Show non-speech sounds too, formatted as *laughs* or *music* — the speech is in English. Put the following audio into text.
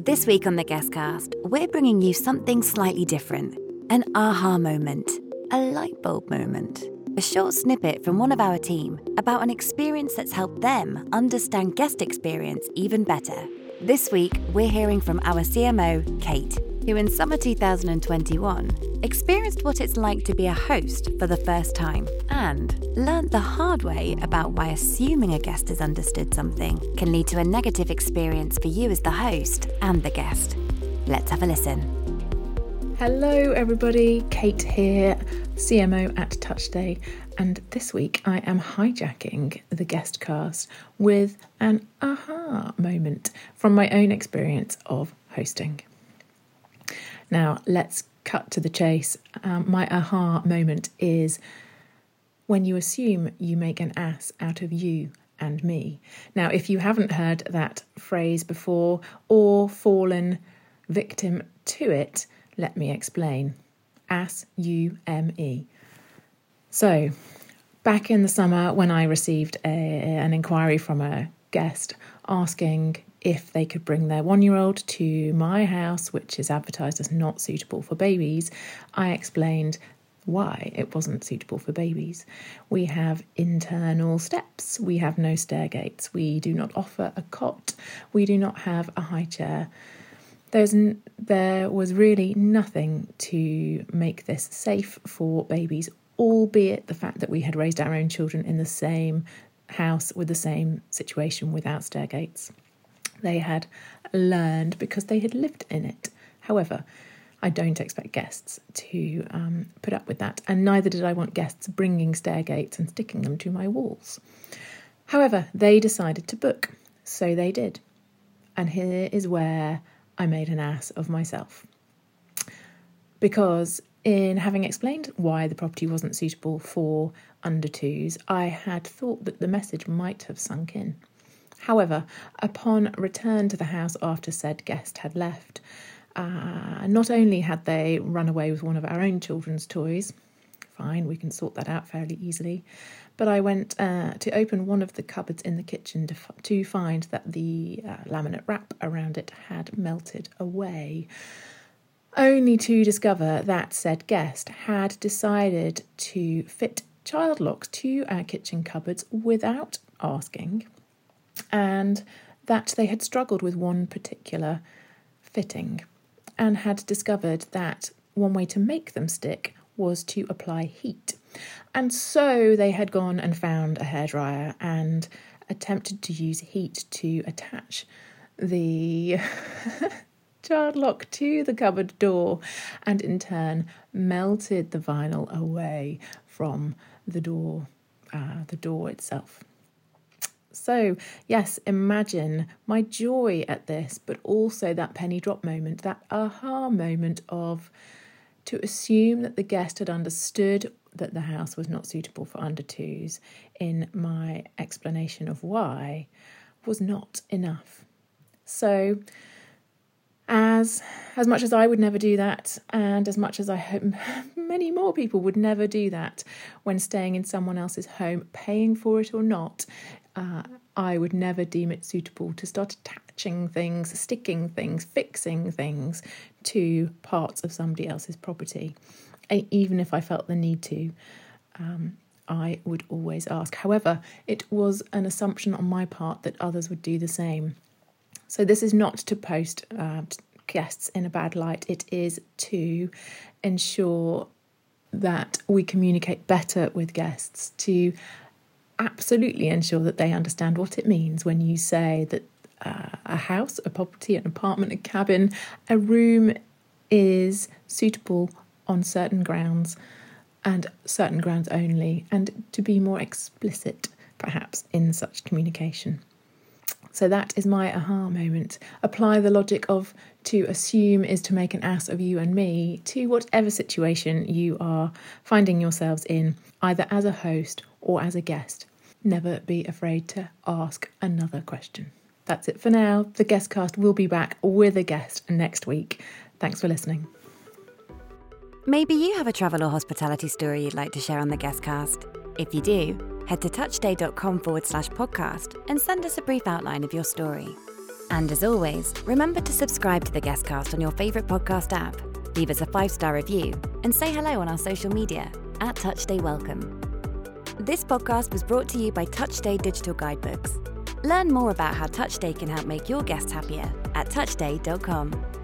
This week on the Guestcast, we're bringing you something slightly different an aha moment, a light bulb moment, a short snippet from one of our team about an experience that's helped them understand guest experience even better. This week, we're hearing from our CMO, Kate, who in summer 2021 experienced what it's like to be a host for the first time and learnt the hard way about why assuming a guest has understood something can lead to a negative experience for you as the host and the guest. Let's have a listen. Hello, everybody. Kate here, CMO at Touch Stay. and this week I am hijacking the guest cast with an aha moment from my own experience of hosting. Now, let's cut to the chase. Um, my aha moment is when you assume you make an ass out of you and me. Now, if you haven't heard that phrase before or fallen victim to it, let me explain. Ass U M E. So, back in the summer when I received a, an inquiry from a guest asking if they could bring their one year old to my house, which is advertised as not suitable for babies, I explained why it wasn't suitable for babies. We have internal steps, we have no stair gates, we do not offer a cot, we do not have a high chair. There's n- there was really nothing to make this safe for babies, albeit the fact that we had raised our own children in the same house with the same situation without stair gates they had learned because they had lived in it. However, I don't expect guests to um, put up with that, and neither did I want guests bringing stair gates and sticking them to my walls. However, they decided to book, so they did. And here is where I made an ass of myself. Because in having explained why the property wasn't suitable for under twos, I had thought that the message might have sunk in. However, upon return to the house after said guest had left, uh, not only had they run away with one of our own children's toys, fine, we can sort that out fairly easily, but I went uh, to open one of the cupboards in the kitchen to, f- to find that the uh, laminate wrap around it had melted away. Only to discover that said guest had decided to fit child locks to our kitchen cupboards without asking and that they had struggled with one particular fitting and had discovered that one way to make them stick was to apply heat. And so they had gone and found a hairdryer and attempted to use heat to attach the *laughs* child lock to the cupboard door and in turn melted the vinyl away from the door uh, the door itself so, yes, imagine my joy at this, but also that penny drop moment, that aha moment of to assume that the guest had understood that the house was not suitable for under twos in my explanation of why was not enough. So, as as much as I would never do that, and as much as I hope *laughs* many more people would never do that when staying in someone else's home, paying for it or not, uh, I would never deem it suitable to start attaching things, sticking things, fixing things to parts of somebody else's property, even if I felt the need to. Um, I would always ask. However, it was an assumption on my part that others would do the same. So, this is not to post uh, guests in a bad light, it is to ensure that we communicate better with guests, to absolutely ensure that they understand what it means when you say that uh, a house, a property, an apartment, a cabin, a room is suitable on certain grounds and certain grounds only, and to be more explicit perhaps in such communication. So that is my aha moment. Apply the logic of to assume is to make an ass of you and me to whatever situation you are finding yourselves in, either as a host or as a guest. Never be afraid to ask another question. That's it for now. The guest cast will be back with a guest next week. Thanks for listening. Maybe you have a travel or hospitality story you'd like to share on the guest cast. If you do, head to touchstay.com forward slash podcast and send us a brief outline of your story. And as always, remember to subscribe to the guest cast on your favourite podcast app, leave us a five star review, and say hello on our social media at Touchstay Welcome. This podcast was brought to you by Touch Stay Digital Guidebooks. Learn more about how Touch Stay can help make your guests happier at touchstay.com.